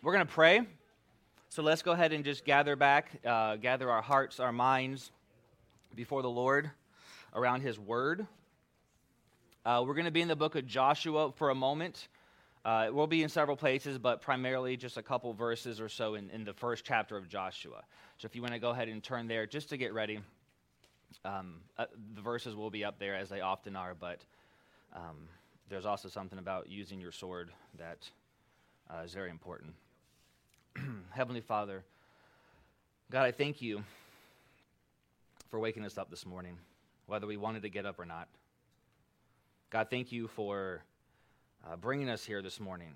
We're going to pray. So let's go ahead and just gather back, uh, gather our hearts, our minds before the Lord around His Word. Uh, we're going to be in the book of Joshua for a moment. Uh, we'll be in several places, but primarily just a couple verses or so in, in the first chapter of Joshua. So if you want to go ahead and turn there just to get ready, um, uh, the verses will be up there as they often are, but um, there's also something about using your sword that uh, is very important. Heavenly Father, God, I thank you for waking us up this morning, whether we wanted to get up or not. God, thank you for uh, bringing us here this morning.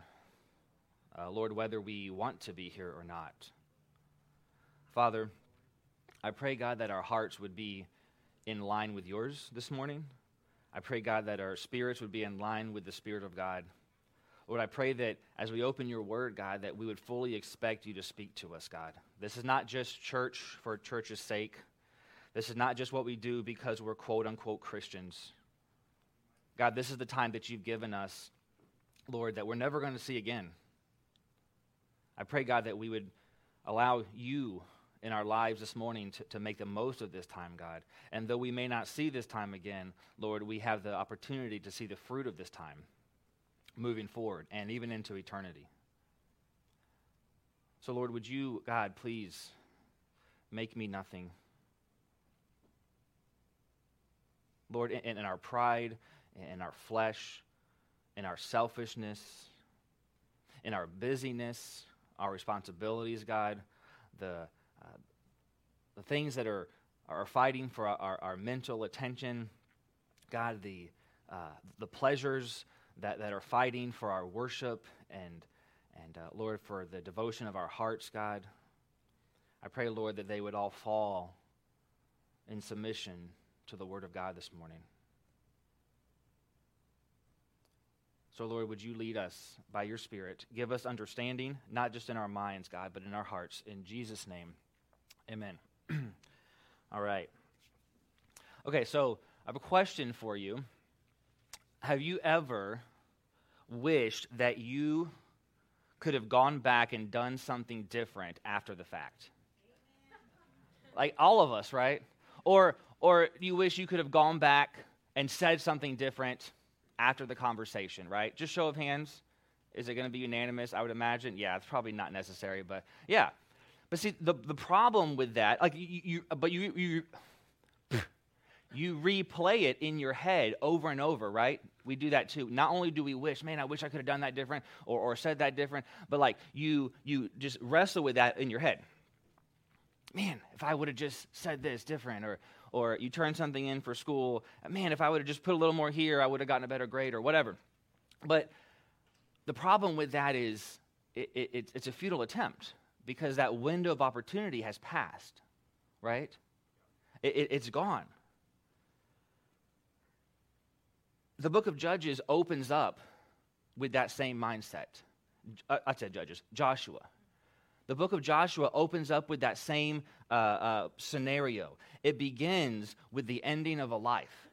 Uh, Lord, whether we want to be here or not. Father, I pray, God, that our hearts would be in line with yours this morning. I pray, God, that our spirits would be in line with the Spirit of God. Lord, I pray that as we open your word, God, that we would fully expect you to speak to us, God. This is not just church for church's sake. This is not just what we do because we're quote unquote Christians. God, this is the time that you've given us, Lord, that we're never going to see again. I pray, God, that we would allow you in our lives this morning to, to make the most of this time, God. And though we may not see this time again, Lord, we have the opportunity to see the fruit of this time moving forward and even into eternity. So, Lord, would you, God, please make me nothing? Lord, in, in our pride, in our flesh, in our selfishness, in our busyness, our responsibilities, God, the, uh, the things that are, are fighting for our, our, our mental attention, God, the, uh, the pleasures that, that are fighting for our worship and, and uh, Lord, for the devotion of our hearts, God. I pray, Lord, that they would all fall in submission to the Word of God this morning. So, Lord, would you lead us by your Spirit? Give us understanding, not just in our minds, God, but in our hearts. In Jesus' name, amen. all right. Okay, so I have a question for you. Have you ever wished that you could have gone back and done something different after the fact? Like all of us, right? Or or you wish you could have gone back and said something different after the conversation, right? Just show of hands. Is it going to be unanimous? I would imagine. Yeah, it's probably not necessary, but yeah. But see, the, the problem with that, like you, you but you, you you replay it in your head over and over, right? We do that too. Not only do we wish, man, I wish I could have done that different or, or said that different, but like you you just wrestle with that in your head. Man, if I would have just said this different, or or you turn something in for school, man, if I would have just put a little more here, I would have gotten a better grade, or whatever. But the problem with that is it, it, it's a futile attempt because that window of opportunity has passed, right? It, it's gone the book of Judges opens up with that same mindset. I said Judges, Joshua. The book of Joshua opens up with that same uh, uh, scenario. It begins with the ending of a life.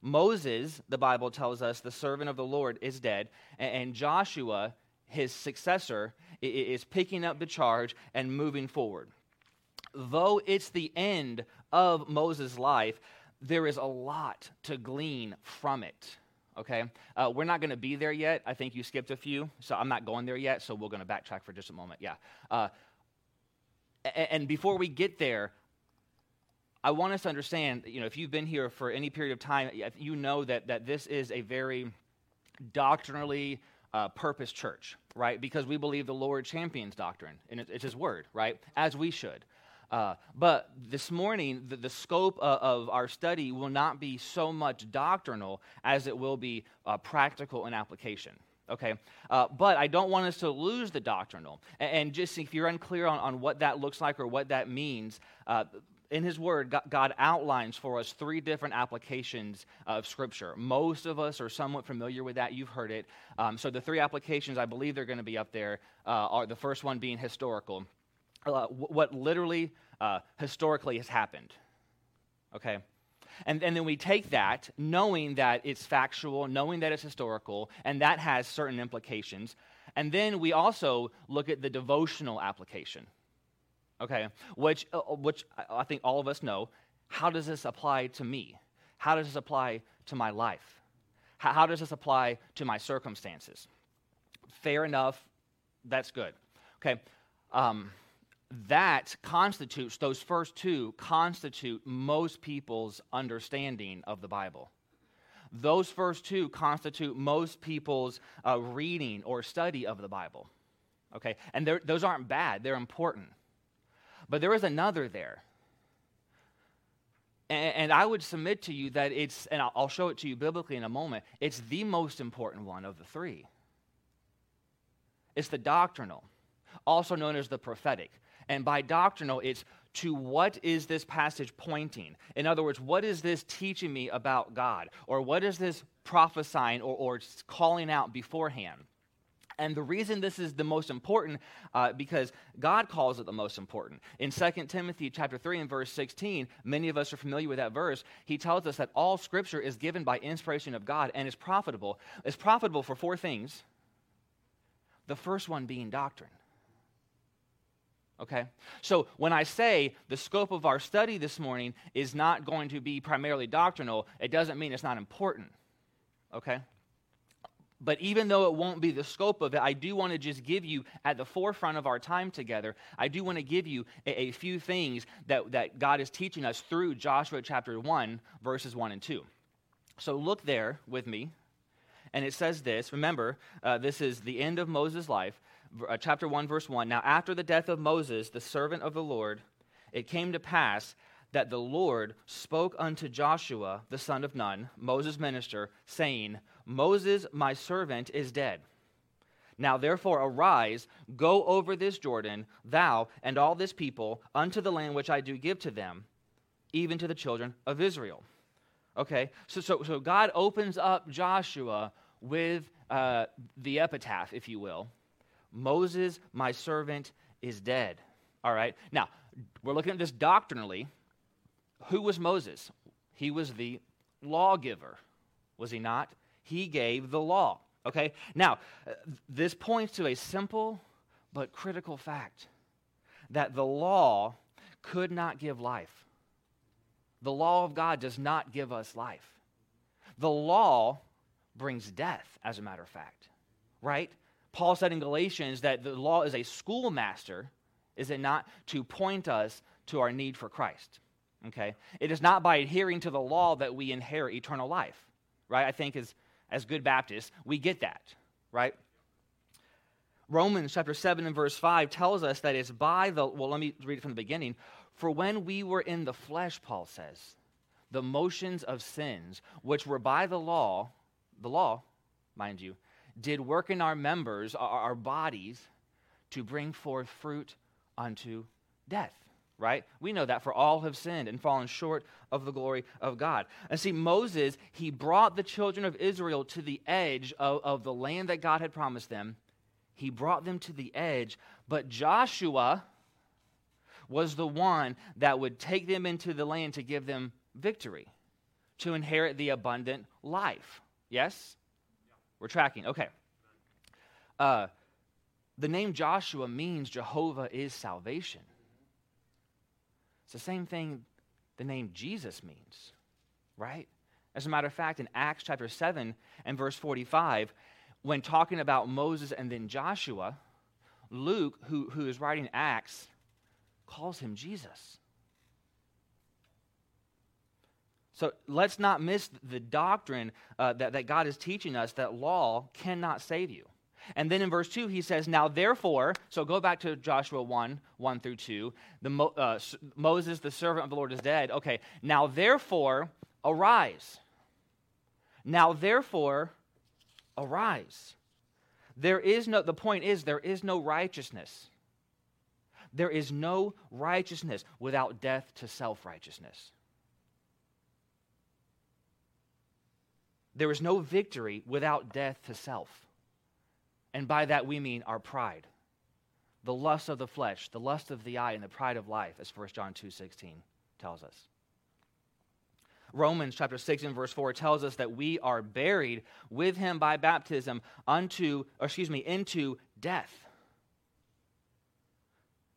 Moses, the Bible tells us, the servant of the Lord, is dead, and Joshua, his successor, is picking up the charge and moving forward. Though it's the end of Moses' life, there is a lot to glean from it. Okay? Uh, we're not going to be there yet. I think you skipped a few, so I'm not going there yet, so we're going to backtrack for just a moment. Yeah. Uh, and, and before we get there, I want us to understand, you know, if you've been here for any period of time, you know that, that this is a very doctrinally uh, purpose church, right? Because we believe the Lord champions doctrine, and it's His word, right? As we should. Uh, but this morning, the, the scope of, of, our study will not be so much doctrinal as it will be uh, practical and application. Okay? Uh, but I don't want us to lose the doctrinal. And, and just if you're unclear on, on what that looks like or what that means, uh, in His Word, God outlines for us three different applications of Scripture. Most of us are somewhat familiar with that. You've heard it. Um, so the three applications, I believe they're going to be up there, uh, are the first one being historical uh, what literally uh, historically has happened. Okay? And, and then we take that, knowing that it's factual, knowing that it's historical, and that has certain implications. And then we also look at the devotional application, okay, which, uh, which I think all of us know. How does this apply to me? How does this apply to my life? How, how does this apply to my circumstances? Fair enough, that's good. Okay, um, that constitutes, those first two constitute most people's understanding of the Bible. Those first two constitute most people's uh, reading or study of the Bible. Okay? And those aren't bad, they're important. But there is another there. And, and I would submit to you that it's, and I'll, I'll show it to you biblically in a moment, it's the most important one of the three. It's the doctrinal, also known as the prophetic. And by doctrinal, it's to what is this passage pointing? In other words, what is this teaching me about God? Or what is this prophesying or, or calling out beforehand? And the reason this is the most important, uh, because God calls it the most important. In 2 Timothy chapter 3 and verse 16, many of us are familiar with that verse. He tells us that all scripture is given by inspiration of God and is profitable. It's profitable for four things. The first one being doctrine. Okay? So when I say the scope of our study this morning is not going to be primarily doctrinal, it doesn't mean it's not important. Okay? But even though it won't be the scope of it, I do want to just give you at the forefront of our time together, I do want to give you a, a few things that, that God is teaching us through Joshua chapter 1, verses 1 and 2. So look there with me. And it says this remember, uh, this is the end of Moses' life uh, chapter 1, verse 1. Now, after the death of Moses, the servant of the Lord, it came to pass that the Lord spoke unto Joshua, the son of Nun, Moses' minister, saying, Moses, my servant, is dead. Now therefore arise, go over this Jordan, thou and all this people, unto the land which I do give to them, even to the children of Israel. Okay, so, so, so God opens up Joshua with uh, the epitaph, if you will, Moses, my servant, is dead. All right. Now, we're looking at this doctrinally. Who was Moses? He was the lawgiver, was he not? He gave the law. Okay. Now, this points to a simple but critical fact that the law could not give life. The law of God does not give us life. The law brings death, as a matter of fact, right? Paul said in Galatians that the law is a schoolmaster, is it not, to point us to our need for Christ. Okay? It is not by adhering to the law that we inherit eternal life. Right? I think as, as good Baptists, we get that. Right? Romans chapter 7 and verse 5 tells us that it's by the, well, let me read it from the beginning. For when we were in the flesh, Paul says, the motions of sins, which were by the law, the law, mind you, did work in our members, our, our bodies, to bring forth fruit unto death right? We know that for all have sinned and fallen short of the glory of God. And see, Moses, he brought the children of Israel to the edge of, of the land that God had promised them. He brought them to the edge, but Joshua was the one that would take them into the land to give them victory, to inherit the abundant life. Yes? We're tracking. Okay. Uh, the name Joshua means Jehovah is salvation. It's the same thing the name Jesus means, right? As a matter of fact, in Acts chapter 7 and verse 45, when talking about Moses and then Joshua, Luke, who, who is writing Acts, calls him Jesus. So let's not miss the doctrine uh, that, that God is teaching us that law cannot save you. And then in verse 2, he says, Now therefore, so go back to Joshua 1, 1 through 2. The Mo, uh, Moses, the servant of the Lord, is dead. Okay, now therefore, arise. Now therefore, arise. There is no, the point is, there is no righteousness. There is no righteousness without death to self righteousness. There is no victory without death to self. And by that we mean our pride, the lust of the flesh, the lust of the eye, and the pride of life, as 1 John 2.16 tells us. Romans chapter 6 and verse 4 tells us that we are buried with him by baptism unto, excuse me, into death.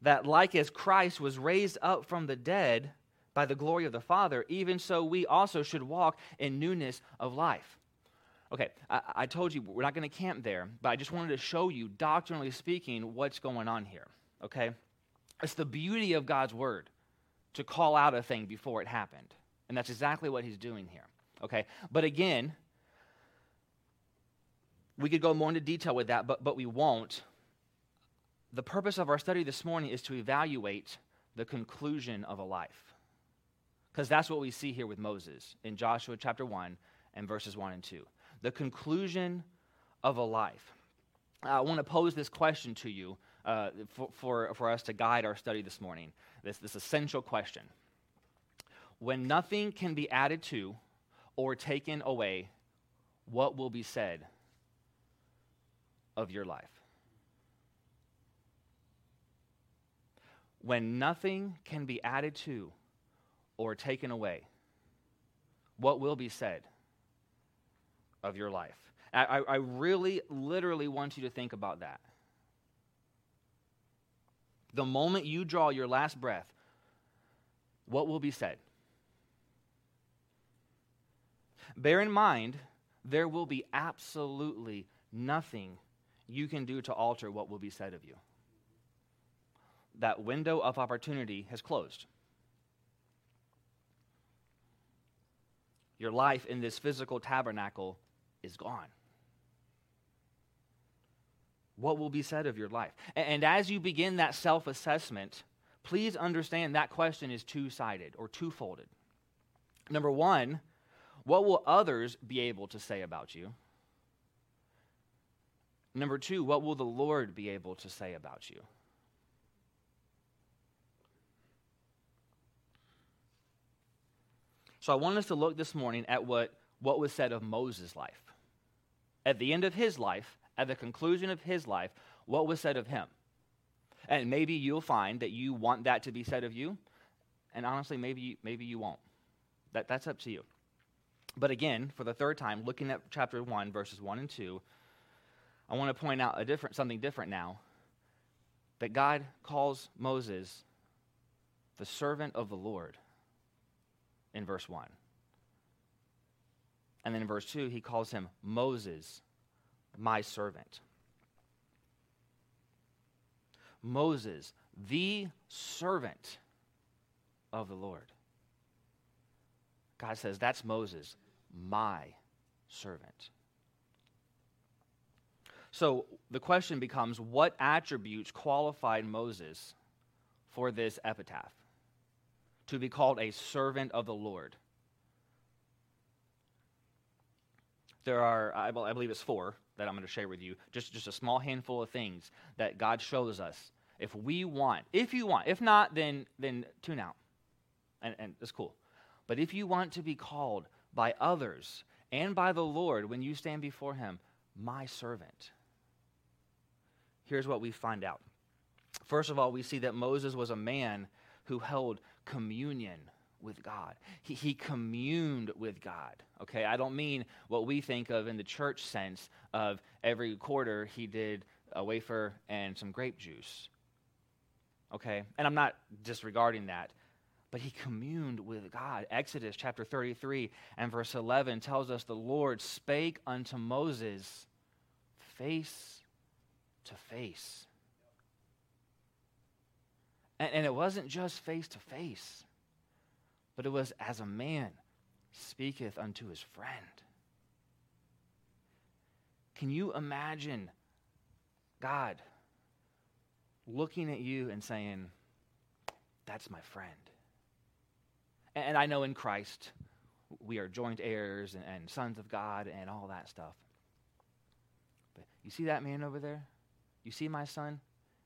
That like as Christ was raised up from the dead by the glory of the Father, even so we also should walk in newness of life. Okay, I, I told you we're not going to camp there, but I just wanted to show you, doctrinally speaking, what's going on here. Okay? It's the beauty of God's word to call out a thing before it happened. And that's exactly what he's doing here. Okay? But again, we could go more into detail with that, but, but we won't. The purpose of our study this morning is to evaluate the conclusion of a life. Because that's what we see here with Moses in Joshua chapter 1 and verses 1 and 2 the conclusion of a life. I want to pose this question to you uh, for, for, for us to guide our study this morning. This, this essential question. When nothing can be added to or taken away, what will be said of your life? When nothing can be added to or taken away, what will be said of your life. I, I really, literally want you to think about that. The moment you draw your last breath, what will be said? Bear in mind, there will be absolutely nothing you can do to alter what will be said of you. That window of opportunity has closed. Your life in this physical tabernacle is gone. What will be said of your life? And, as you begin that self assessment, please understand that question is two sided or two folded. Number one, what will others be able to say about you? Number two, what will the Lord be able to say about you? So I want us to look this morning at what, what was said of Moses' life at the end of his life, at the conclusion of his life, what was said of him. And maybe you'll find that you want that to be said of you. And honestly, maybe, maybe you won't. That, that's up to you. But again, for the third time, looking at chapter 1, verses 1 and 2, I want to point out a different, something different now. That God calls Moses the servant of the Lord in verse 1. And then in verse 2, he calls him Moses, my servant. Moses, the servant of the Lord. God says, That's Moses, my servant. So the question becomes what attributes qualified Moses for this epitaph? To be called a servant of the Lord. there are, I believe it's four that I'm going to share with you, just, just a small handful of things that God shows us. If we want, if you want, if not, then, then tune out. And, and it's cool. But if you want to be called by others and by the Lord when you stand before Him, my servant, here's what we find out. First of all, we see that Moses was a man who held communion with God. He, he communed with God. Okay, I don't mean what we think of in the church sense of every quarter he did a wafer and some grape juice. Okay, and I'm not disregarding that, but he communed with God. Exodus chapter 33 and verse 11 tells us the Lord spake unto Moses face to face. And, and it wasn't just face to face but it was as a man speaketh unto his friend. Can you imagine God looking at you and saying, That's my friend? And I know in Christ we are joint heirs and, and sons of God and all that stuff. But you see that man over there? You see my son?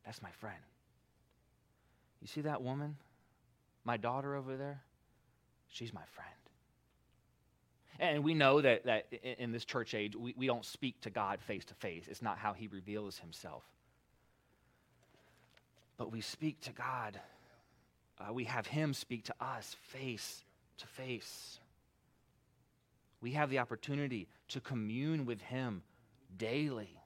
That's my friend. You see that woman? My daughter over there? She's my friend. And we know that, that in this church age, we, we don't speak to God face to face. It's not how he reveals himself. But we speak to God, uh, we have him speak to us face to face. We have the opportunity to commune with Him daily.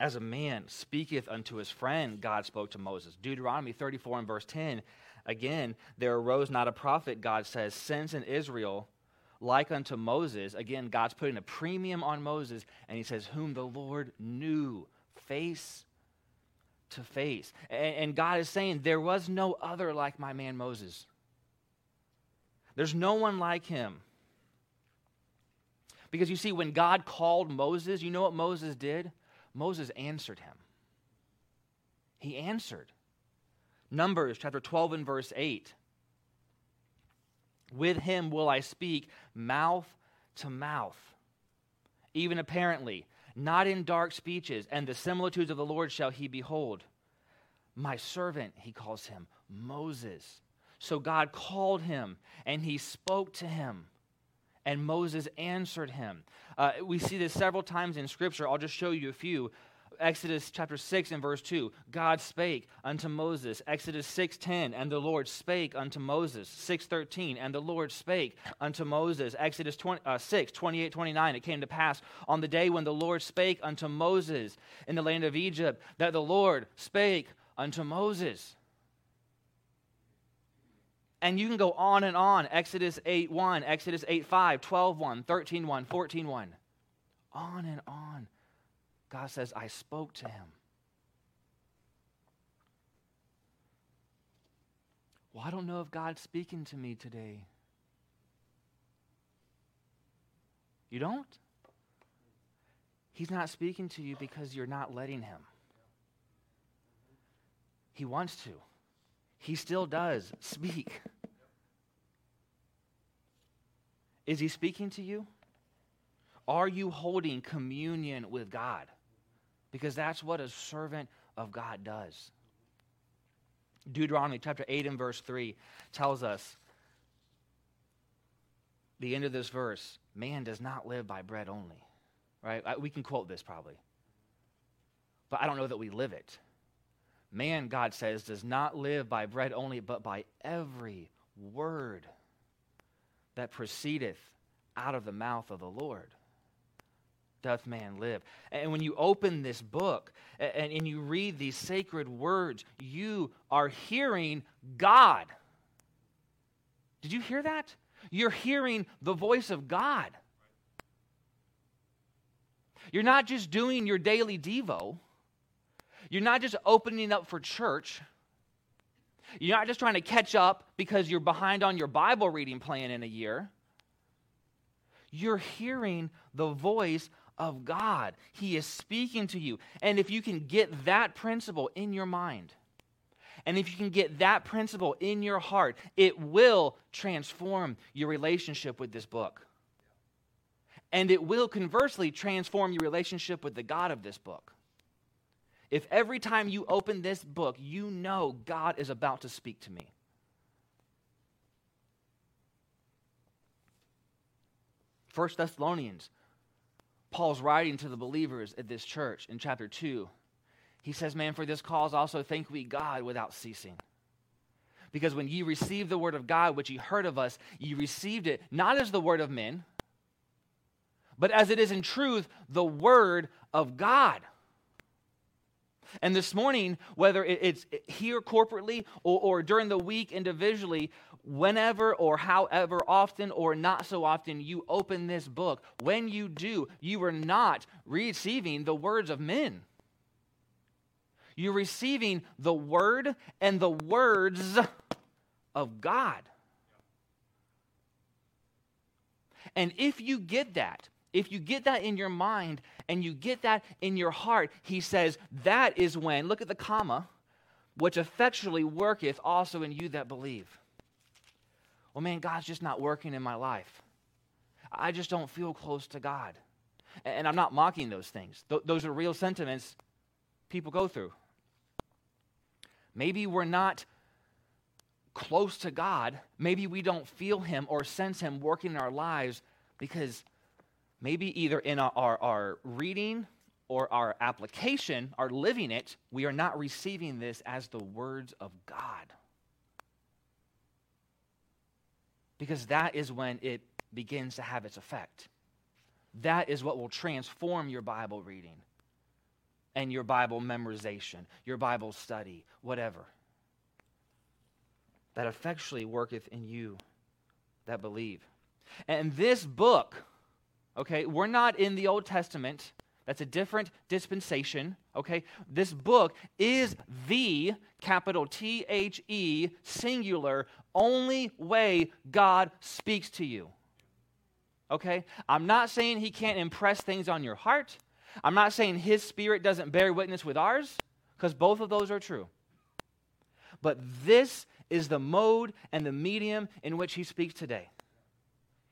As a man speaketh unto his friend, God spoke to Moses. Deuteronomy 34 and verse 10. Again, there arose not a prophet, God says, since in Israel like unto Moses. Again, God's putting a premium on Moses, and he says, Whom the Lord knew face to face. And, and God is saying, There was no other like my man Moses. There's no one like him. Because you see, when God called Moses, you know what Moses did? Moses answered him. He answered. Numbers chapter 12 and verse 8. With him will I speak mouth to mouth, even apparently, not in dark speeches, and the similitudes of the Lord shall he behold. My servant, he calls him Moses. So God called him, and he spoke to him, and Moses answered him. Uh, we see this several times in Scripture. I'll just show you a few. Exodus chapter 6 and verse 2, God spake unto Moses. Exodus 6:10, and the Lord spake unto Moses. 6:13, and the Lord spake unto Moses. Exodus 20, uh, 6, 28, 29, it came to pass on the day when the Lord spake unto Moses in the land of Egypt that the Lord spake unto Moses. And you can go on and on. Exodus 8 1, Exodus 8 5, 12 1, 13 1, 14 1. On and on. God says, I spoke to him. Well, I don't know if God's speaking to me today. You don't? He's not speaking to you because you're not letting him. He wants to. He still does speak. Is he speaking to you? Are you holding communion with God? because that's what a servant of God does. Deuteronomy chapter 8 and verse 3 tells us the end of this verse man does not live by bread only. Right? We can quote this probably. But I don't know that we live it. Man, God says, does not live by bread only, but by every word that proceedeth out of the mouth of the Lord doth man live. And when you open this book and, and you read these sacred words, you are hearing God. Did you hear that? You're hearing the voice of God. You're not just doing your daily Devo. You're not just opening up for church. You're not just trying to catch up because you're behind on your Bible reading plan in a year. You're hearing the voice of God. He is speaking to you. And if you can get that principle in your mind, and if you can get that principle in your heart, it will transform your relationship with this book. And it will conversely transform your relationship with the God of this book. If every time you open this book, you know God is about to speak to me. First Thessalonians Paul's writing to the believers at this church in chapter 2. He says, Man, for this cause also thank we God without ceasing. Because when ye received the word of God, which ye heard of us, ye received it not as the word of men, but as it is in truth the word of God. And this morning, whether it's here corporately or, or during the week individually, whenever or however often or not so often you open this book, when you do, you are not receiving the words of men. You're receiving the word and the words of God. And if you get that, if you get that in your mind and you get that in your heart, he says, that is when, look at the comma, which effectually worketh also in you that believe well, man, God's just not working in my life. I just don't feel close to God. And I'm not mocking those things, Th- those are real sentiments people go through. Maybe we're not close to God. Maybe we don't feel Him or sense Him working in our lives because maybe either in our, our, reading or our application, our living it, we are not receiving this as the words of God. because that is when it begins to have its effect. That is what will transform your Bible reading and your Bible memorization, your Bible study, whatever. That effectually worketh in you that believe. And this book, okay, we're not in the Old Testament. That's a different dispensation, okay? This book is the capital T H E singular only way God speaks to you. Okay? I'm not saying he can't impress things on your heart. I'm not saying his spirit doesn't bear witness with ours, because both of those are true. But this is the mode and the medium in which he speaks today.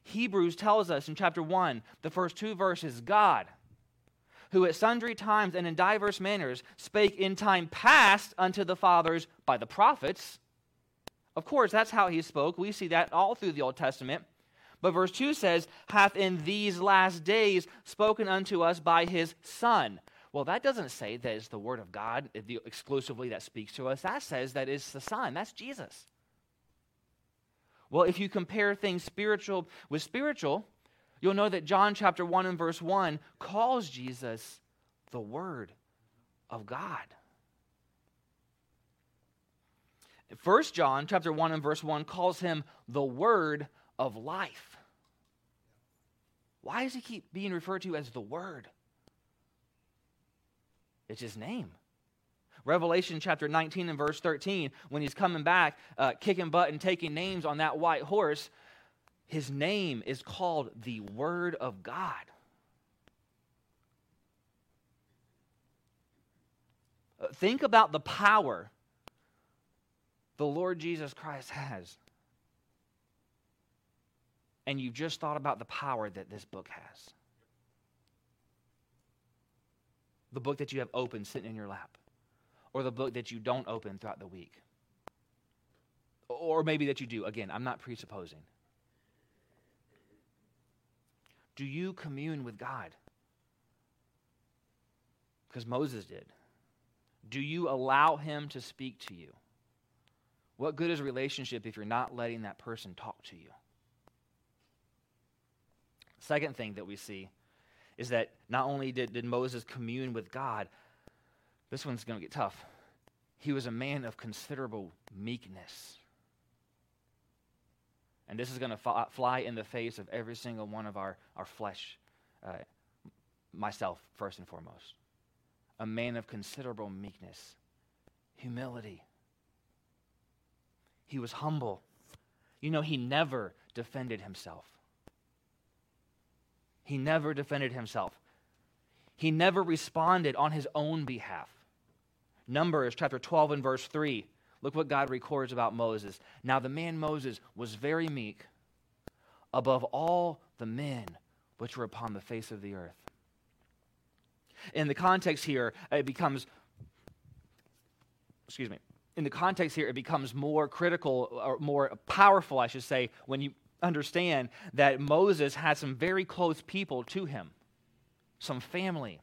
Hebrews tells us in chapter 1, the first two verses God, who at sundry times and in diverse manners spake in time past unto the fathers by the prophets. Of course, that's how he spoke. We see that all through the Old Testament. But verse 2 says, hath in these last days spoken unto us by his Son. Well, that doesn't say that it's the Word of God exclusively that speaks to us. That says that it's the Son. That's Jesus. Well, if you compare things spiritual with spiritual, you'll know that John chapter 1 and verse 1 calls Jesus the Word of God. First John chapter 1 and verse 1 calls him the Word of life. Why does he keep being referred to as the Word? It's his name. Revelation chapter 19 and verse 13, when he's coming back, uh, kicking butt and taking names on that white horse, his name is called the Word of God. Uh, think about the power the Lord Jesus Christ has and you've just thought about the power that this book has. The book that you have open sitting in your lap, or the book that you don't open throughout the week. Or maybe that you do. Again, I'm not presupposing. Do you commune with God? Because Moses did. Do you allow him to speak to you? What good is a relationship if you're not letting that person talk to you? Second thing that we see is that not only did, did Moses commune with God, this one's going to get tough. He was a man of considerable meekness. And this is going to fly in the face of every single one of our, our flesh, uh, myself, first and foremost. A man of considerable meekness, humility. He was humble. You know, he never defended himself. He never defended himself. He never responded on his own behalf. Numbers chapter 12 and verse 3. Look what God records about Moses. Now the man Moses was very meek above all the men which were upon the face of the earth. In the context here, it becomes, excuse me, in the context here, it becomes more critical or more powerful, I should say, when you understand that Moses had some very close people to him, some family,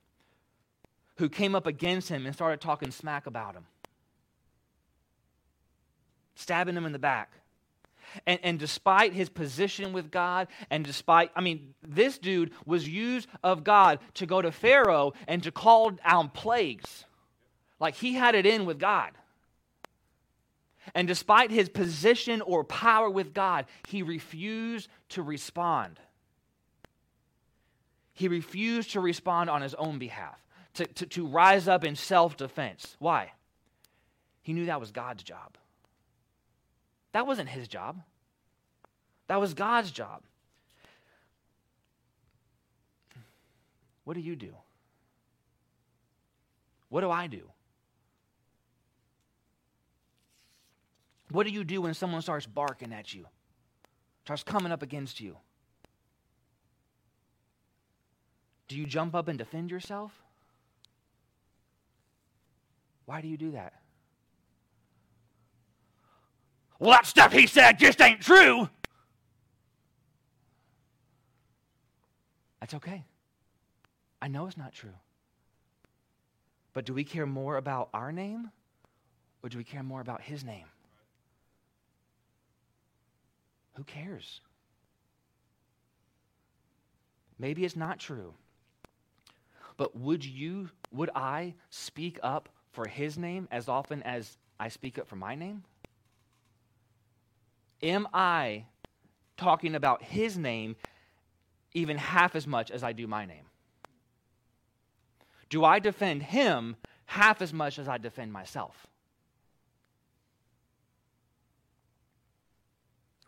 who came up against him and started talking smack about him, stabbing him in the back. And, and despite his position with God, and despite, I mean, this dude was used of God to go to Pharaoh and to call down plagues. Like he had it in with God. And despite his position or power with God, he refused to respond. He refused to respond on his own behalf, to, to, to rise up in self defense. Why? He knew that was God's job. That wasn't his job, that was God's job. What do you do? What do I do? What do you do when someone starts barking at you, starts coming up against you? Do you jump up and defend yourself? Why do you do that? Well, that stuff he said just ain't true. That's okay. I know it's not true. But do we care more about our name or do we care more about his name? Who cares? Maybe it's not true. But would you, would I speak up for his name as often as I speak up for my name? Am I talking about his name even half as much as I do my name? Do I defend him half as much as I defend myself?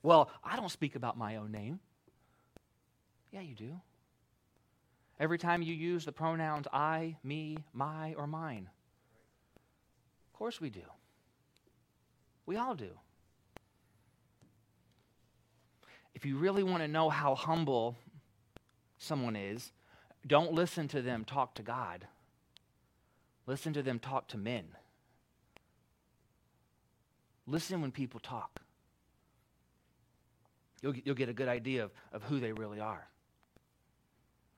Well, I don't speak about my own name. Yeah, you do. Every time you use the pronouns I, me, my, or mine. Of course we do. We all do. If you really want to know how humble someone is, don't listen to them talk to God. Listen to them talk to men. Listen when people talk. You'll, you'll get a good idea of, of who they really are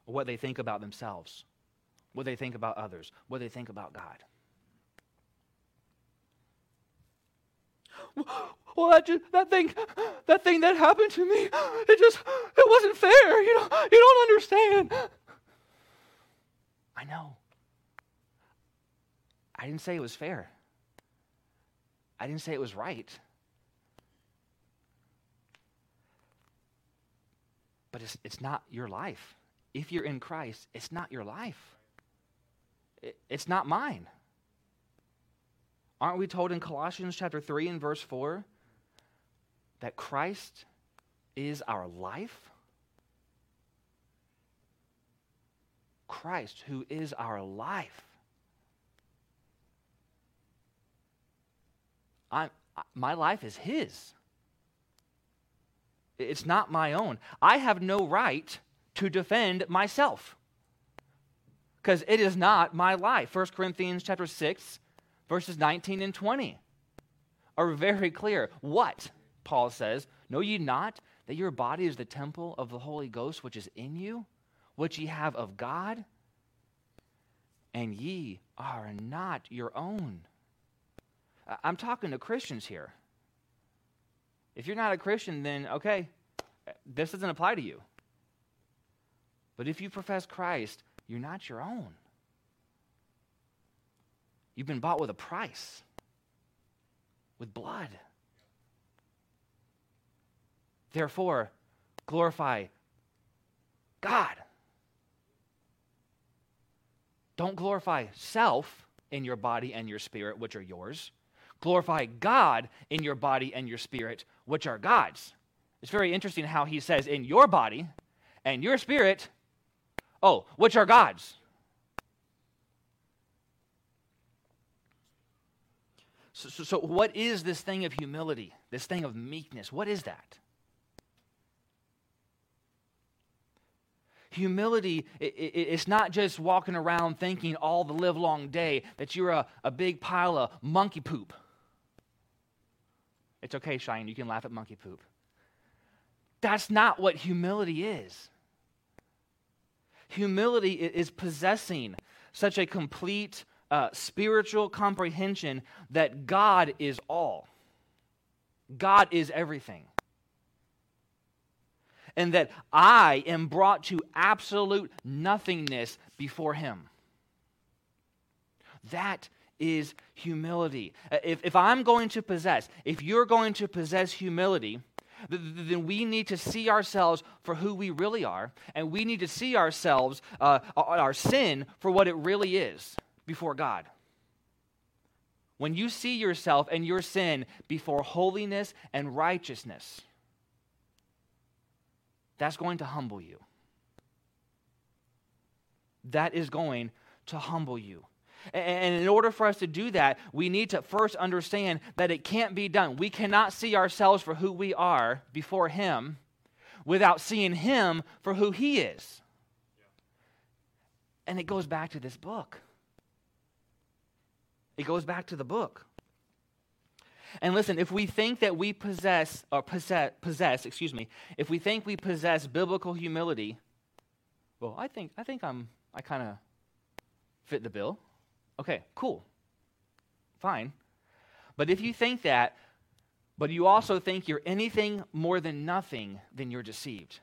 what they think about themselves, what they think about others, what they think about God. Well, that, just, that thing, that thing that happened to me, it just, it wasn't fair. You know, you don't understand. I know. I didn't say it was fair. I didn't say it was right. But it's, it's not your life if you're in Christ, it's not your life. it, It's not mine. Aren't we told in Colossians chapter 3 and verse 4 that Christ is our life? Christ, who is our life. i my life is His. It's not my own. I have no right to defend myself because it is not my life 1 corinthians chapter 6 verses 19 and 20 are very clear. What paul says know ye not that your body is the temple of the holy ghost which is in you which ye have of god? And ye are not your own. I'm talking to christians here. If you're not a christian then okay this doesn't apply to you. But if you profess Christ, you're not your own. You've been bought with a price, with blood. Therefore, glorify God. Don't glorify self in your body and your spirit, which are yours. Glorify God in your body and your spirit, which are God's. It's very interesting how he says, in your body and your spirit, Oh, which are God's? So, so, so, what is this thing of humility, this thing of meekness? What is that? Humility, it, it, it's not just walking around thinking all the live long day that you're a, a big pile of monkey poop. It's okay, Cheyenne, you can laugh at monkey poop. That's not what humility is. Humility is possessing such a complete uh, spiritual comprehension that God is all, God is everything. And that I am brought to absolute nothingness before Him. That is humility. If, if I'm going to possess, if you're going to possess humility, then we need to see ourselves for who we really are, and we need to see ourselves, uh, our sin, for what it really is before God. When you see yourself and your sin before holiness and righteousness, that's going to humble you. That is going to humble you. And in order for us to do that, we need to first understand that it can't be done. We cannot see ourselves for who we are before Him without seeing Him for who He is. And it goes back to this book. It goes back to the book. And listen, if we think that we possess, or possess, possess, excuse me, if we think we possess biblical humility, well, I think I think I'm I kind of fit the bill. Okay, cool. Fine. But if you think that, but you also think you're anything more than nothing, then you're deceived.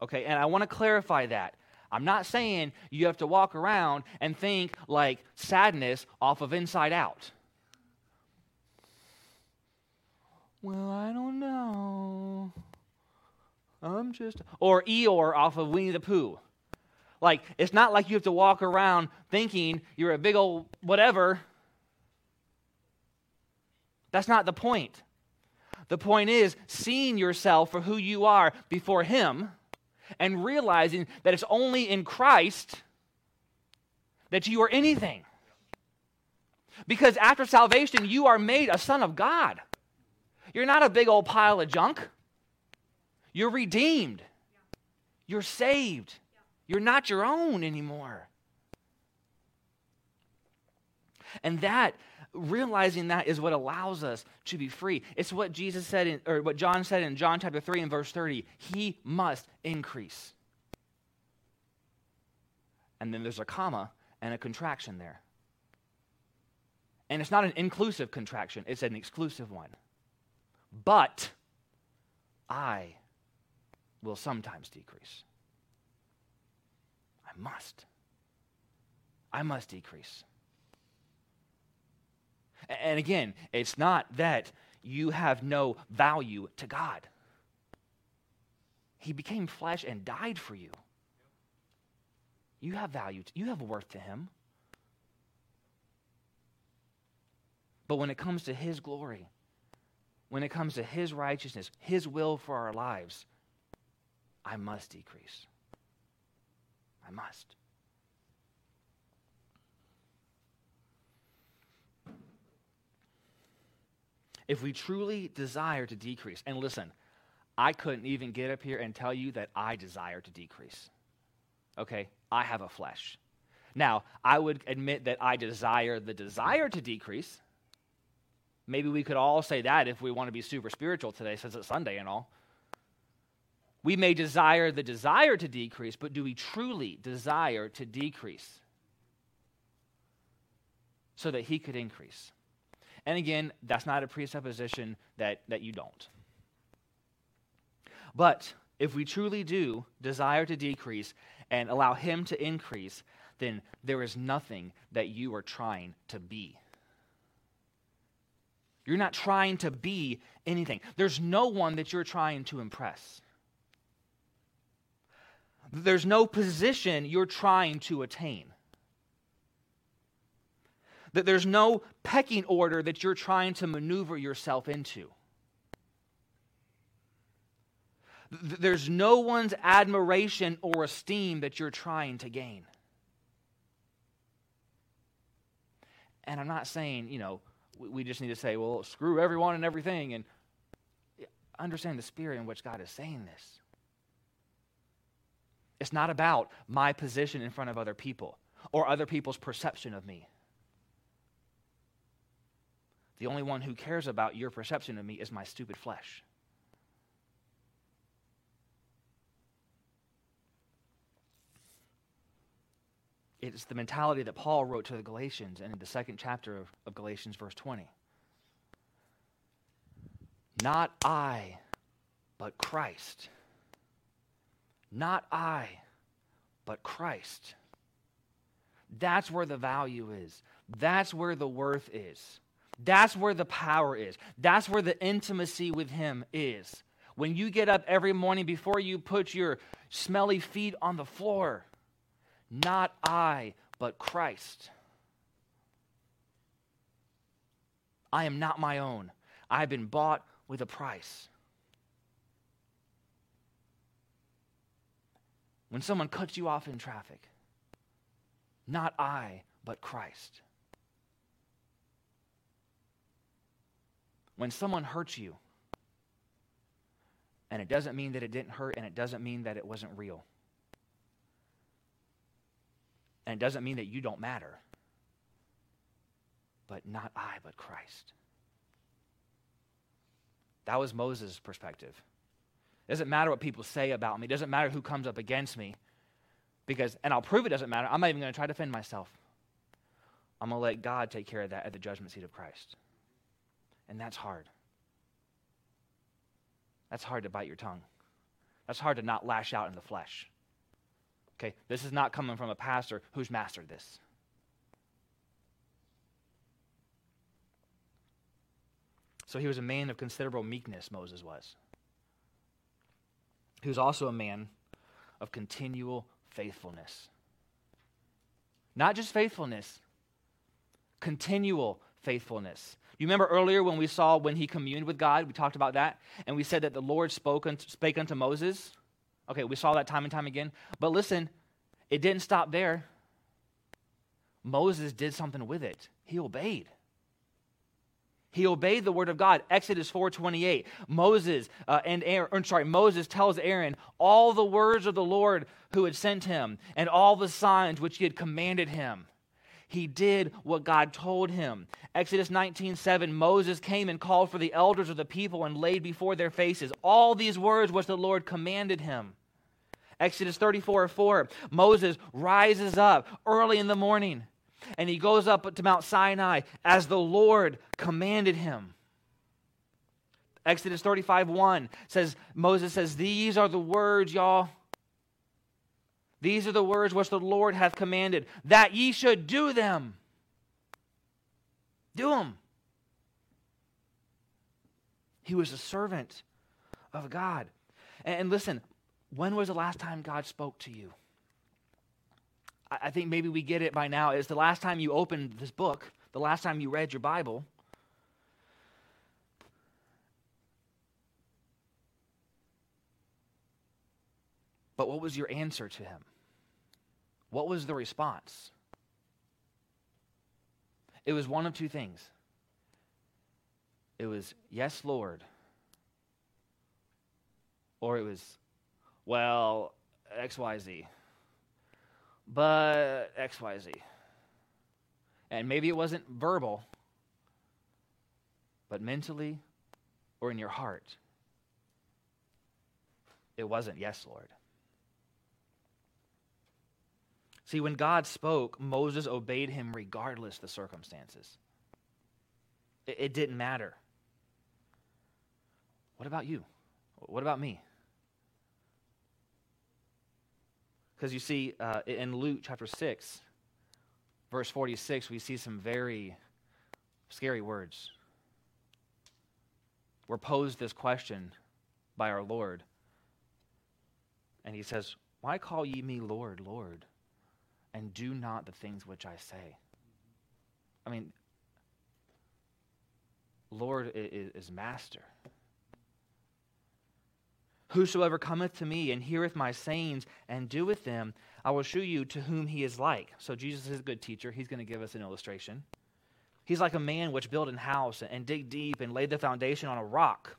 Okay, and I want to clarify that. I'm not saying you have to walk around and think like sadness off of inside out. Well, I don't know. I'm just. Or Eeyore off of Winnie the Pooh. Like, it's not like you have to walk around thinking you're a big old whatever. That's not the point. The point is seeing yourself for who you are before Him and realizing that it's only in Christ that you are anything. Because after salvation, you are made a son of God. You're not a big old pile of junk. You're redeemed. You're saved. You're not your own anymore. And that realizing that is what allows us to be free. It's what Jesus said in, or what John said in John chapter 3 and verse 30. He must increase. And then there's a comma and a contraction there. And it's not an inclusive contraction, it's an exclusive one. But I will sometimes decrease. I must. I must decrease. And again, it's not that you have no value to God. He became flesh and died for you. You have value, to, you have worth to Him. But when it comes to His glory, when it comes to His righteousness, His will for our lives, I must decrease. I must. If we truly desire to decrease, and listen, I couldn't even get up here and tell you that I desire to decrease. Okay? I have a flesh. Now, I would admit that I desire the desire to decrease. Maybe we could all say that if we want to be super spiritual today, since it's Sunday and all. We may desire the desire to decrease, but do we truly desire to decrease so that He could increase? And again, that's not a presupposition that, that you don't. But if we truly do desire to decrease and allow Him to increase, then there is nothing that you are trying to be. You're not trying to be anything. There's no one that you're trying to impress. There's no position you're trying to attain. That there's no pecking order that you're trying to maneuver yourself into. There's no one's admiration or esteem that you're trying to gain. And I'm not saying, you know, we just need to say, well, screw everyone and everything. And understand the spirit in which God is saying this. It's not about my position in front of other people or other people's perception of me. The only one who cares about your perception of me is my stupid flesh. It's the mentality that Paul wrote to the Galatians in the second chapter of, of Galatians, verse 20. Not I, but Christ. Not I, but Christ. That's where the value is. That's where the worth is. That's where the power is. That's where the intimacy with Him is. When you get up every morning before you put your smelly feet on the floor, not I, but Christ. I am not my own. I have been bought with a price. When someone cuts you off in traffic, not I, but Christ. When someone hurts you, and it doesn't mean that it didn't hurt, and it doesn't mean that it wasn't real. And it doesn't mean that you don't matter. But not I, but Christ. That was Moses' perspective. It doesn't matter what people say about me. It doesn't matter who comes up against me. Because, and I'll prove it doesn't matter. I'm not even going to try to defend myself. I'm going to let God take care of that at the judgment seat of Christ. And that's hard. That's hard to bite your tongue. That's hard to not lash out in the flesh. Okay, this is not coming from a pastor who's mastered this. So he was a man of considerable meekness, Moses was. He was also a man of continual faithfulness. Not just faithfulness, continual faithfulness. You remember earlier when we saw when he communed with God, we talked about that, and we said that the Lord spoke unto, spake unto Moses. Okay, we saw that time and time again. But listen, it didn't stop there. Moses did something with it. He obeyed. He obeyed the word of God. Exodus 4:28. Moses uh, and Aaron, sorry, Moses tells Aaron all the words of the Lord who had sent him and all the signs which he had commanded him. He did what God told him. Exodus 19:7 Moses came and called for the elders of the people and laid before their faces all these words which the Lord commanded him. Exodus 34 4, Moses rises up early in the morning and he goes up to Mount Sinai as the Lord commanded him. Exodus 35 1 says, Moses says, These are the words, y'all. These are the words which the Lord hath commanded, that ye should do them. Do them. He was a servant of God. And listen, when was the last time God spoke to you? I think maybe we get it by now, is the last time you opened this book, the last time you read your Bible. But what was your answer to him? What was the response? It was one of two things. It was, Yes, Lord. Or it was, Well, XYZ but XYZ. And maybe it wasn't verbal, but mentally or in your heart, it wasn't, yes, Lord. See, when God spoke, Moses obeyed him regardless the circumstances. It, it didn't matter. What about you? What about me? Because you see, uh, in Luke chapter 6, verse 46, we see some very scary words. We're posed this question by our Lord. And he says, Why call ye me Lord, Lord, and do not the things which I say? I mean, Lord is, is master. Whosoever cometh to me and heareth my sayings and doeth them, I will shew you to whom he is like. So Jesus is a good teacher. He's going to give us an illustration. He's like a man which built an house and dig deep and laid the foundation on a rock.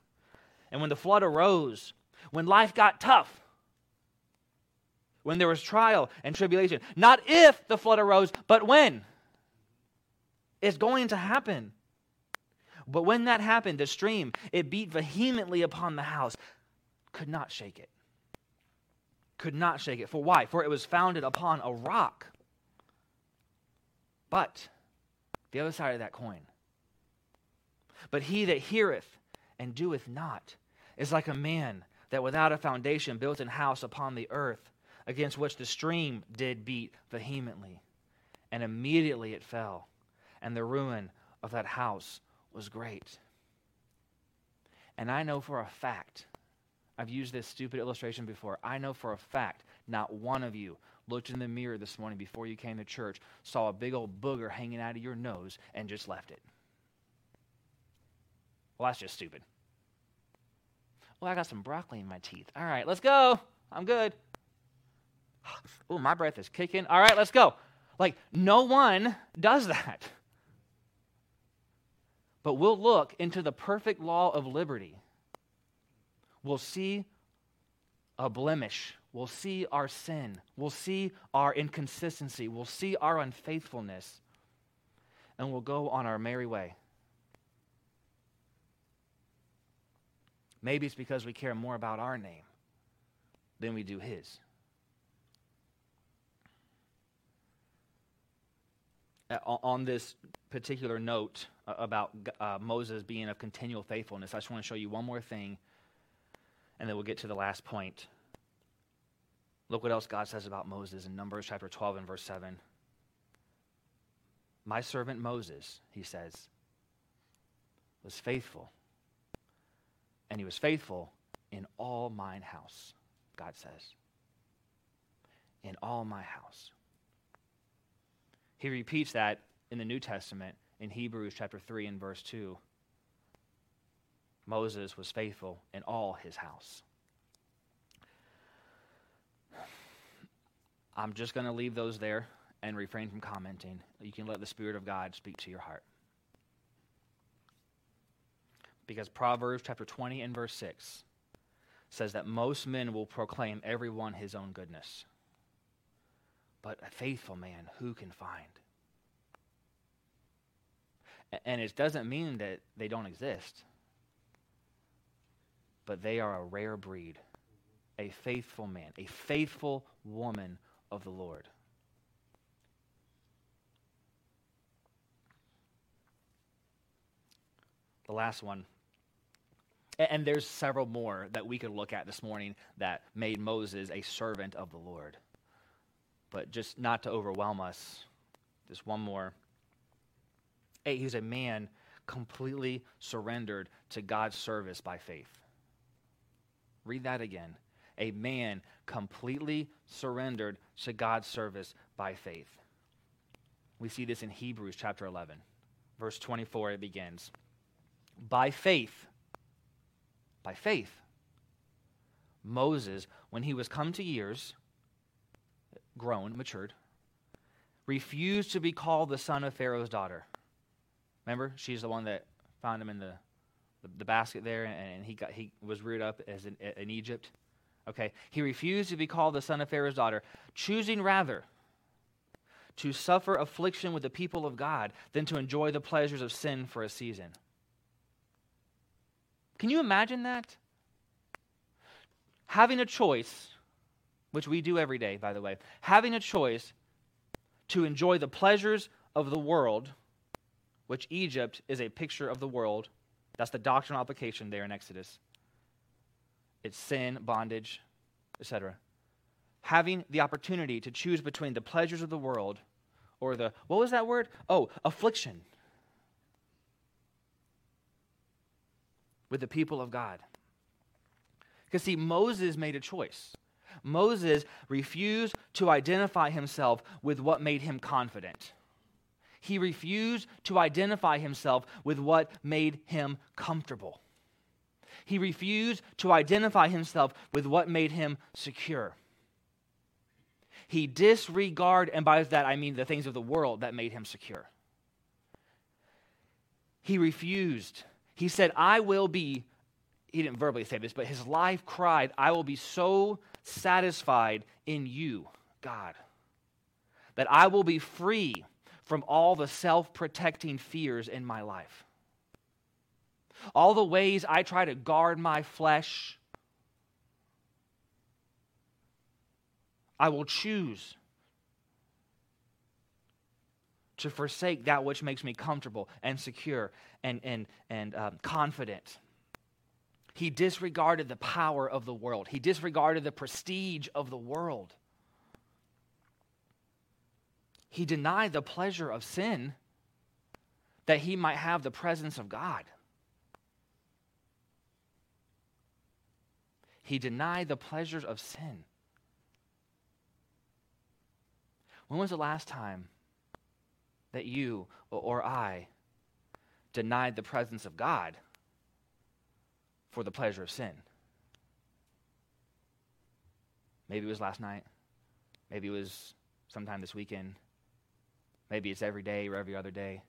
And when the flood arose, when life got tough, when there was trial and tribulation, not if the flood arose, but when. It's going to happen. But when that happened, the stream, it beat vehemently upon the house, could not shake it. Could not shake it. For why? For it was founded upon a rock. But the other side of that coin. But he that heareth and doeth not is like a man that without a foundation built an house upon the earth, against which the stream did beat vehemently. And immediately it fell, and the ruin of that house was great. And I know for a fact I've used this stupid illustration before. I know for a fact not one of you looked in the mirror this morning before you came to church, saw a big old booger hanging out of your nose, and just left it. Well, that's just stupid. Well, I got some broccoli in my teeth. All right, let's go. I'm good. Oh, my breath is kicking. All right, let's go. Like, no one does that. But we'll look into the perfect law of liberty we'll see a blemish. We'll see our sin. We'll see our inconsistency. We'll see our unfaithfulness. And we'll go on our merry way. Maybe it's because we care more about our name than we do His. On this particular note uh, about uh, Moses being of continual faithfulness, I just want to show you one more thing And then we'll get to the last point. Look what else God says about Moses in Numbers chapter 12 and verse 7. My servant Moses, he says, was faithful. And he was faithful in all mine house, God says. In all my house. He repeats that in the New Testament in Hebrews chapter 3 and verse 2. Moses was faithful in all his house. I'm just going to leave those there and refrain from commenting. You can let the Spirit of God speak to your heart. Because Proverbs chapter 20 and verse 6 says that most men will proclaim everyone his own goodness. But a faithful man, who can find? And it doesn't mean that they don't exist, but they are a rare breed, a faithful man, a faithful woman of the Lord. The last one. And there's several more that we could look at this morning that made Moses a servant of the Lord. But just not to overwhelm us, just one more. Hey, he's a man completely surrendered to God's service by faith. Read that again. A man completely surrendered to God's service by faith. We see this in Hebrews chapter 11, verse 24. It begins By faith, by faith, Moses, when he was come to years, grown, matured, refused to be called the son of Pharaoh's daughter. Remember, she's the one that found him in the, the, the basket there, and, he, got, he was reared up as in, in Egypt. Okay, he refused to be called the son of Pharaoh's daughter, choosing rather to suffer affliction with the people of God than to enjoy the pleasures of sin for a season. Can you imagine that? Having a choice, which we do every day, by the way, having a choice to enjoy the pleasures of the world, which Egypt is a picture of the world. That's the doctrinal application there in Exodus. It's sin, bondage, etc. Having the opportunity to choose between the pleasures of the world or the, what was that word? Oh, affliction with the people of God. Because, see, Moses made a choice. Moses refused to identify himself with what made him confident. He refused to identify himself with what made him comfortable. He refused to identify himself with what made him secure. He disregarded, and by that I mean the things of the world that made him secure. He refused. He said, I will be, he didn't verbally say this, but his life cried, I will be so satisfied in you, God, that I will be free from all the self protecting fears in my life all the ways I try to guard my flesh, I will choose to forsake that which makes me comfortable and secure and, and, and um, confident. He disregarded the power of the world, he disregarded the prestige of the world. He denied the pleasure of sin that he might have the presence of God. He denied the pleasures of sin. When was the last time that you or I denied the presence of God for the pleasure of sin? Maybe it was last night. Maybe it was sometime this weekend. Maybe it's every day or every other day.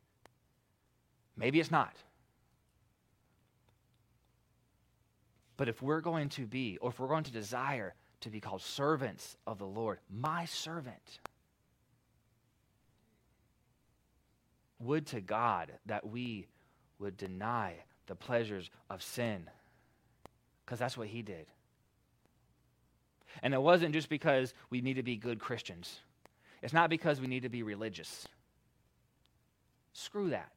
Maybe it's not. But if we're going to be, or if we're going to desire to be called servants of the Lord, my servant, would to God that we would deny the pleasures of sin, because that's what he did. And it wasn't just because we need to be good Christians. It's not because we need to be religious. Screw that.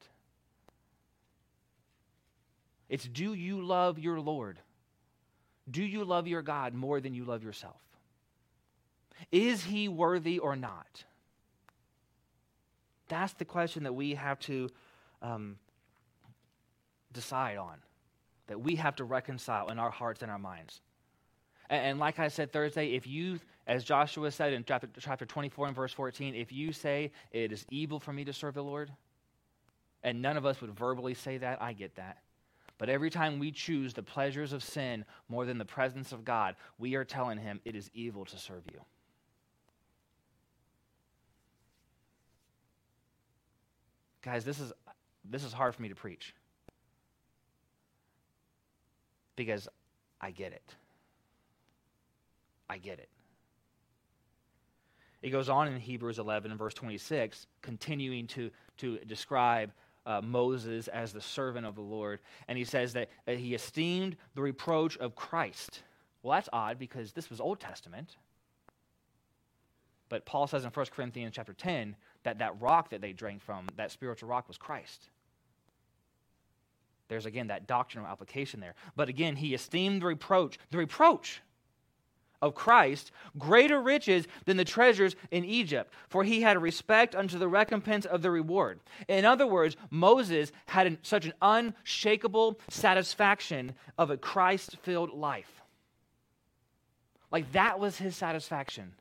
It's do you love your Lord? Do you love your God more than you love yourself? Is he worthy or not? That's the question that we have to um, decide on, that we have to reconcile in our hearts and our minds. And, and, like I said Thursday, if you, as Joshua said in chapter, chapter 24 and verse 14, if you say it is evil for me to serve the Lord, and none of us would verbally say that, I get that. But every time we choose the pleasures of sin more than the presence of God, we are telling him it is evil to serve you. Guys, this is this is hard for me to preach. Because I get it. I get it. It goes on in Hebrews 11 and verse 26, continuing to, to describe uh, Moses as the servant of the Lord. And he says that, that he esteemed the reproach of Christ. Well, that's odd because this was Old Testament. But Paul says in 1 Corinthians chapter 10 that that rock that they drank from, that spiritual rock, was Christ. There's again that doctrinal application there. But again, he esteemed the reproach, the reproach of Christ greater riches than the treasures in Egypt, for he had respect unto the recompense of the reward. In other words, Moses had an, such an unshakable satisfaction of a Christ filled life. Like that was his satisfaction.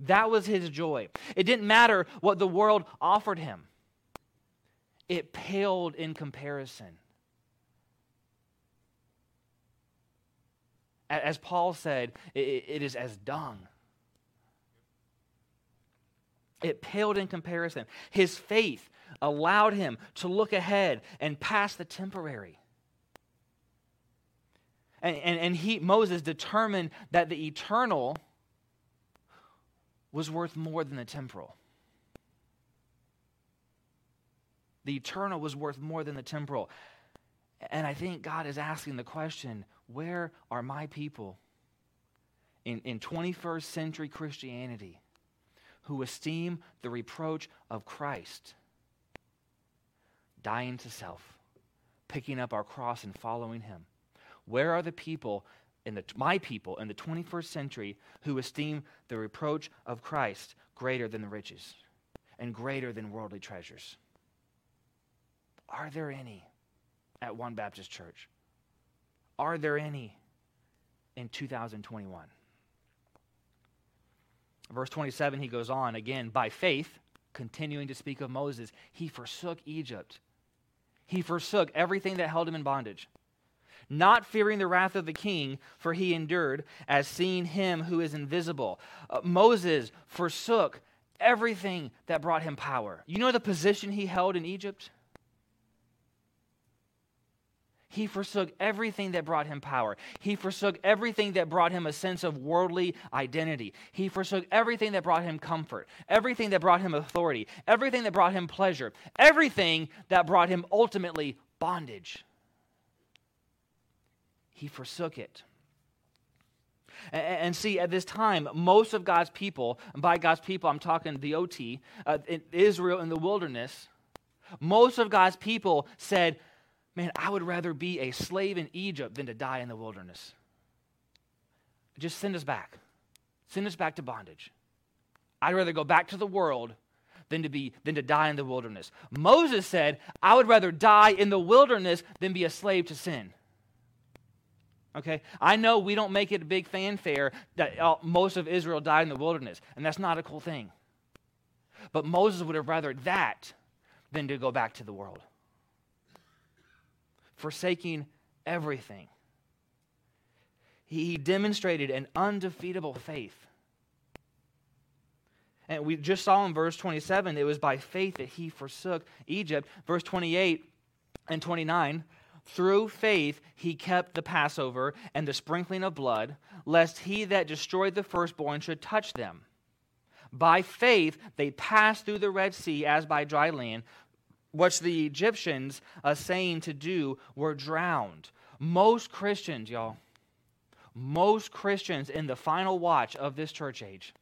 That was his joy. It didn't matter what the world offered him, it paled in comparison. As Paul said, it is as dung. It paled in comparison. His faith allowed him to look ahead and past the temporary. And, and, and he, Moses determined that the eternal was worth more than the temporal. The eternal was worth more than the temporal. And I think God is asking the question where are my people in, in 21st century Christianity who esteem the reproach of Christ, dying to self, picking up our cross and following Him? Where are the people in the, my people in the 21st century who esteem the reproach of Christ greater than the riches and greater than worldly treasures? Are there any at One Baptist Church? Are there any in 2021? Verse 27, he goes on again, by faith, continuing to speak of Moses, he forsook Egypt. He forsook everything that held him in bondage, not fearing the wrath of the king, for he endured as seeing him who is invisible. Uh, Moses forsook everything that brought him power. You know the position he held in Egypt? He forsook everything that brought him power. He forsook everything that brought him a sense of worldly identity. He forsook everything that brought him comfort, everything that brought him authority, everything that brought him pleasure, everything that brought him ultimately bondage. He forsook it. And see, at this time, most of God's people, by God's people, I'm talking the OT, uh, in Israel in the wilderness, most of God's people said, Man, I would rather be a slave in Egypt than to die in the wilderness. Just send us back. Send us back to bondage. I'd rather go back to the world than to be than to die in the wilderness. Moses said, I would rather die in the wilderness than be a slave to sin. Okay? I know we don't make it a big fanfare that uh, most of Israel died in the wilderness, and that's not a cool thing. But Moses would have rather that than to go back to the world forsaking everything. He demonstrated an undefeatable faith. And we just saw in verse 27, it was by faith that he forsook Egypt. Verse 28 and 29, through faith he kept the Passover and the sprinkling of blood, lest he that destroyed the firstborn should touch them. By faith they passed through the Red Sea as by dry land, which the Egyptians, uh, saying to do, were drowned. Most Christians, y'all, most Christians in the final watch of this church age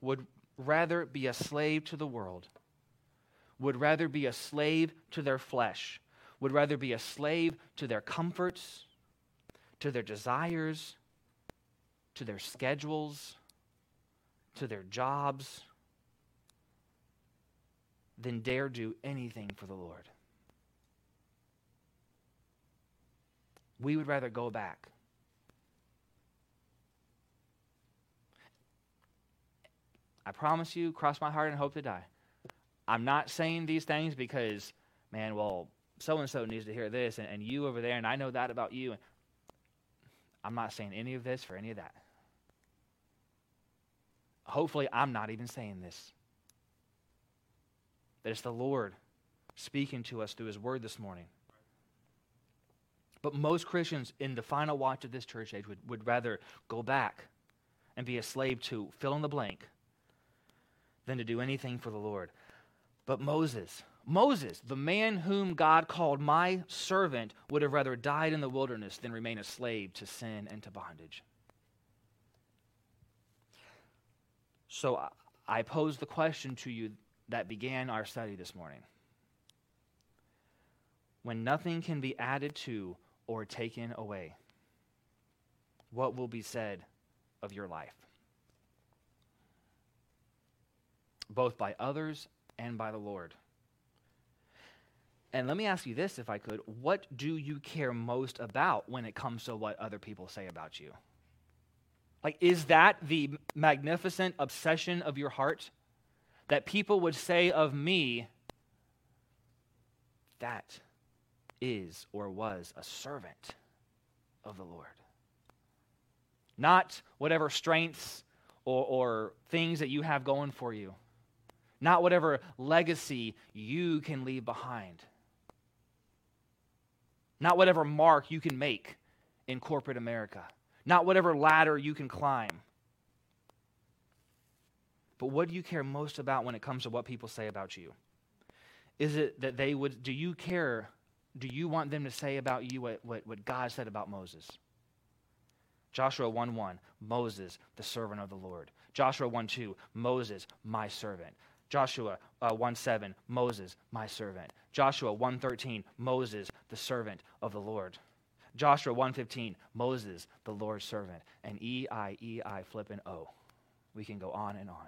would rather be a slave to the world, would rather be a slave to their flesh, would rather be a slave to their comforts, to their desires, to their schedules, to their jobs, than dare do anything for the Lord. We would rather go back. I promise you, cross my heart and hope to die. I'm not saying these things because, man, well, so and so needs to hear this, and, and you over there, and I know that about you. I'm not saying any of this for any of that. Hopefully, I'm not even saying this. That it's the Lord speaking to us through His Word this morning. But most Christians in the final watch of this church age would, would rather go back and be a slave to fill in the blank than to do anything for the Lord. But Moses, Moses, the man whom God called my servant, would have rather died in the wilderness than remain a slave to sin and to bondage. So I pose the question to you that began our study this morning. When nothing can be added to or taken away, what will be said of your life? Both by others and by the Lord. And let me ask you this, if I could. What do you care most about when it comes to what other people say about you? Like, is that the magnificent obsession of your heart? That people would say of me, that is or was a servant of the Lord. Not whatever strengths or, or things that you have going for you, not whatever legacy you can leave behind, not whatever mark you can make in corporate America, not whatever ladder you can climb. But what do you care most about when it comes to what people say about you? Is it that they would, do you care do you want them to say about you what, what, what God said about Moses? Joshua 1 1, Moses, the servant of the Lord. Joshua 1 2, Moses, my servant. Joshua uh, 1 7, Moses, my servant. Joshua 1 13, Moses, the servant of the Lord. Joshua 1 15, Moses, the Lord's servant. And E I E I flipping O. We can go on and on.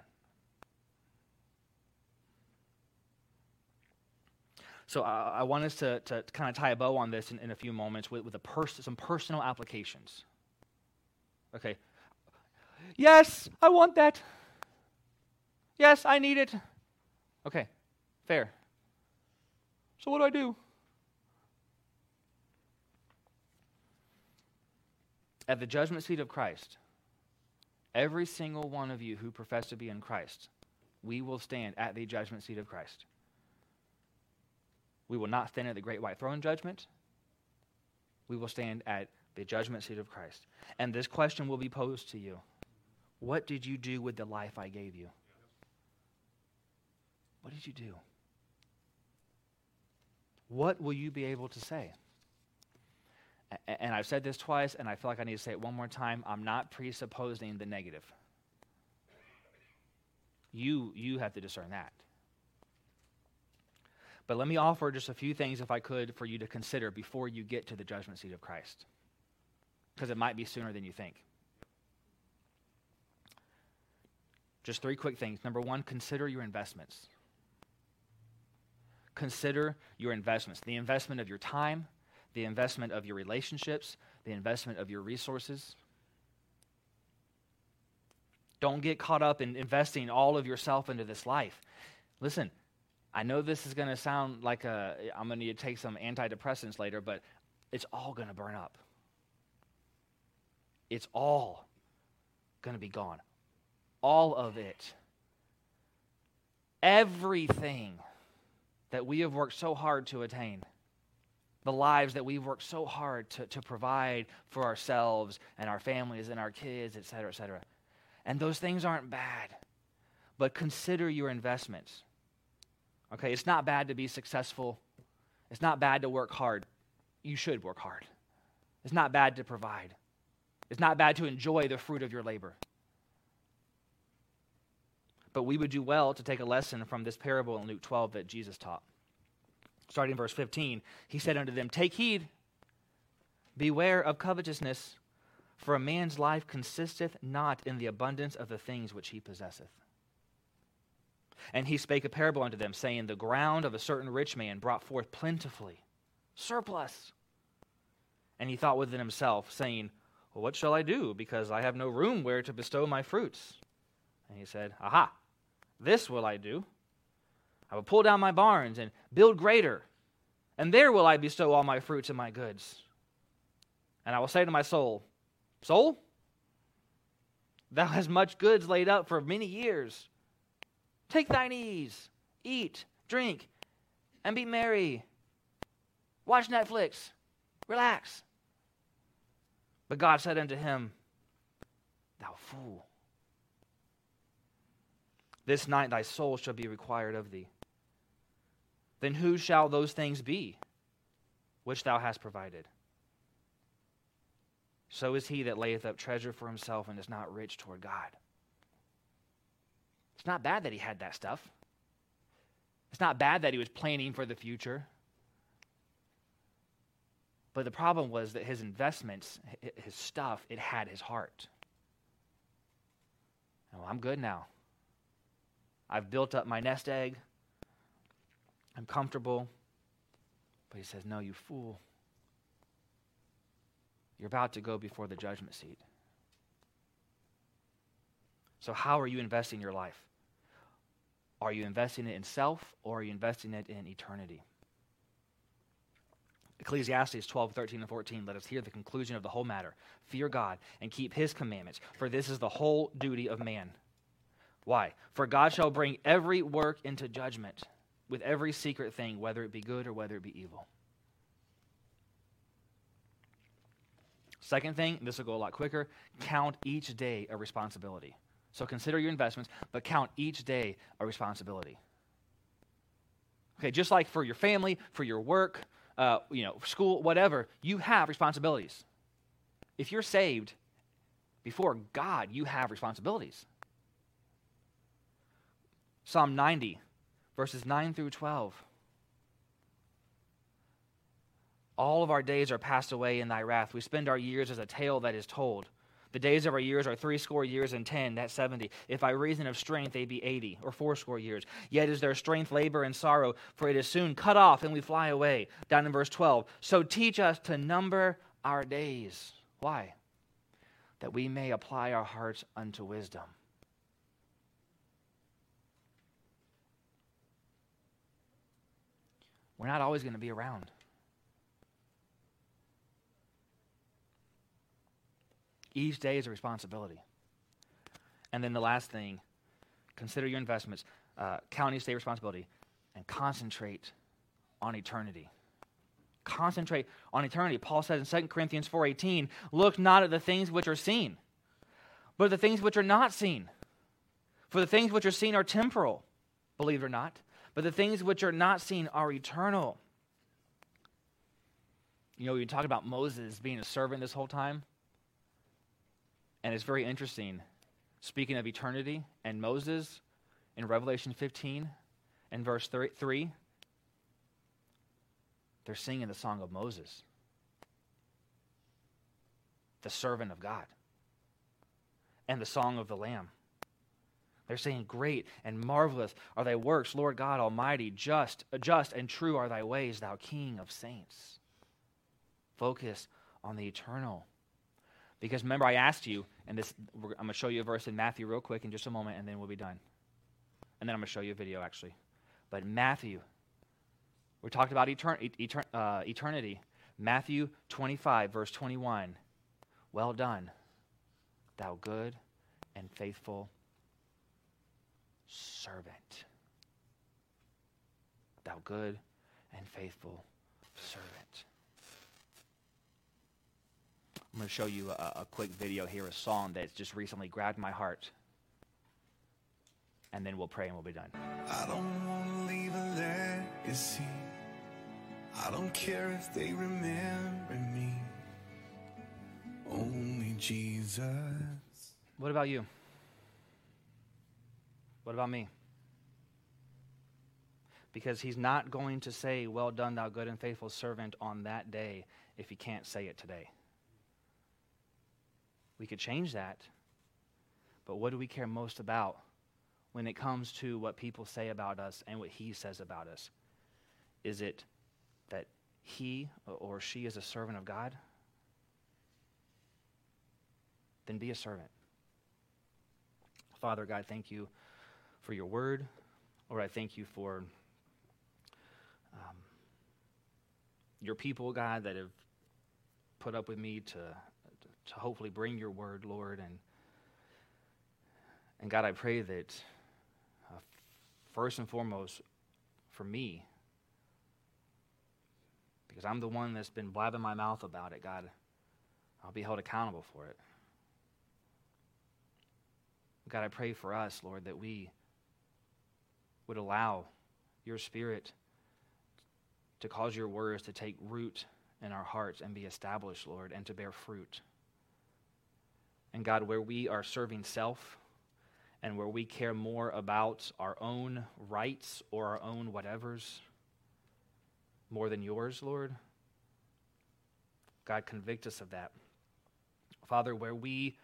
So I, I want us to, to kind of tie a bow on this in, in a few moments with, with pers- some personal applications. Okay. Yes, I want that. Yes, I need it. Okay, fair. So what do I do? At the judgment seat of Christ, every single one of you who profess to be in Christ, we will stand at the judgment seat of Christ. We will not stand at the great white throne judgment. We will stand at the judgment seat of Christ. And this question will be posed to you What did you do with the life I gave you? What did you do? What will you be able to say? And I've said this twice, and I feel like I need to say it one more time. I'm not presupposing the negative. You, you have to discern that. But let me offer just a few things, if I could, for you to consider before you get to the judgment seat of Christ. Because it might be sooner than you think. Just three quick things. Number one, consider your investments. Consider your investments the investment of your time, the investment of your relationships, the investment of your resources. Don't get caught up in investing all of yourself into this life. Listen, I know this is going to sound like a, I'm going to need to take some antidepressants later, but it's all going to burn up. It's all going to be gone. All of it. Everything that we have worked so hard to attain, the lives that we've worked so hard to, to provide for ourselves and our families and our kids, et cetera, et cetera. And those things aren't bad, but consider your investments. Okay, it's not bad to be successful. It's not bad to work hard. You should work hard. It's not bad to provide. It's not bad to enjoy the fruit of your labor. But we would do well to take a lesson from this parable in Luke 12 that Jesus taught. Starting in verse 15, he said unto them, Take heed Beware of covetousness, for a man's life consisteth not in the abundance of the things which he possesseth. And he spake a parable unto them, saying, The ground of a certain rich man brought forth plentifully, surplus. And he thought within himself, saying, well, What shall I do? Because I have no room where to bestow my fruits. And he said, Aha, this will I do. I will pull down my barns and build greater, and there will I bestow all my fruits and my goods. And I will say to my soul, Soul, thou hast much goods laid up for many years. Take thine ease, eat, drink, and be merry. Watch Netflix, relax. But God said unto him, Thou fool, this night thy soul shall be required of thee. Then who shall those things be which thou hast provided? So is he that layeth up treasure for himself and is not rich toward God. It's not bad that he had that stuff. It's not bad that he was planning for the future. But the problem was that his investments, his stuff, it had his heart. Oh, I'm good now. I've built up my nest egg. I'm comfortable. But he says, No, you fool. You're about to go before the judgment seat. So, how are you investing your life? Are you investing it in self or are you investing it in eternity? Ecclesiastes 12, 13, and 14 let us hear the conclusion of the whole matter. Fear God and keep his commandments, for this is the whole duty of man. Why? For God shall bring every work into judgment with every secret thing, whether it be good or whether it be evil. Second thing, this will go a lot quicker count each day a responsibility. So consider your investments, but count each day a responsibility. Okay, just like for your family, for your work, uh, you know, school, whatever, you have responsibilities. If you're saved before God, you have responsibilities. Psalm 90, verses 9 through 12. All of our days are passed away in thy wrath. We spend our years as a tale that is told. The days of our years are threescore years and ten, that's seventy. If by reason of strength they be eighty, or fourscore years. Yet is their strength labor and sorrow, for it is soon cut off and we fly away. Down in verse 12. So teach us to number our days. Why? That we may apply our hearts unto wisdom. We're not always going to be around. Each day is a responsibility. And then the last thing consider your investments, uh, count each day responsibility, and concentrate on eternity. Concentrate on eternity. Paul says in 2 Corinthians 4:18, "Look not at the things which are seen, but the things which are not seen. For the things which are seen are temporal, believe it or not, but the things which are not seen are eternal." You know, you talk about Moses being a servant this whole time. And it's very interesting. Speaking of eternity and Moses in Revelation 15 and verse 3, they're singing the song of Moses, the servant of God, and the song of the Lamb. They're saying, Great and marvelous are thy works, Lord God Almighty, just, just and true are thy ways, thou King of saints. Focus on the eternal. Because remember, I asked you, and this, I'm going to show you a verse in Matthew real quick in just a moment, and then we'll be done. And then I'm going to show you a video, actually. But Matthew, we talked about etern- etern- uh, eternity. Matthew 25, verse 21. Well done, thou good and faithful servant. Thou good and faithful servant. I'm going to show you a, a, quick video here, a song that's just recently grabbed my heart. And then we'll pray and we'll be done. I don't want to leave a legacy. I don't care if they remember me. Only Jesus. What about you? What about me? Because he's not going to say, Well done, thou good and faithful servant, on that day if he can't say it today. We could change that. But what do we care most about when it comes to what people say about us and what he says about us? Is it that he or she is a servant of God? Then be a servant. Father God, thank you for your word. Lord, I thank you for um, your people, God, that have put up with me to, to hopefully bring your word, Lord. And, and God, I pray that uh, first and foremost, for me, because I'm the one that's been blabbing my mouth about it, God, I'll be held accountable for it. God, I pray for us, Lord, that we would allow your Spirit to cause your words to take root in our hearts and be established, Lord, and to bear fruit. And God, where we are serving self and where we care more about our own rights or our own whatevers more than yours, Lord, God, convict us of that. Father, where we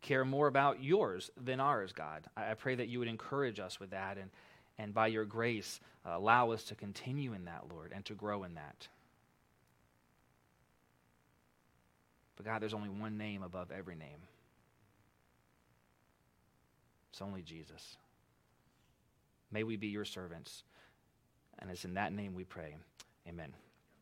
care more about yours than ours, God. I, I pray that you would encourage us with that and, and by your grace, uh, allow us to continue in that, Lord, and to grow in that. But God, there's only one name above every name. It's only Jesus. May we be your servants. And it's in that name we pray. Amen.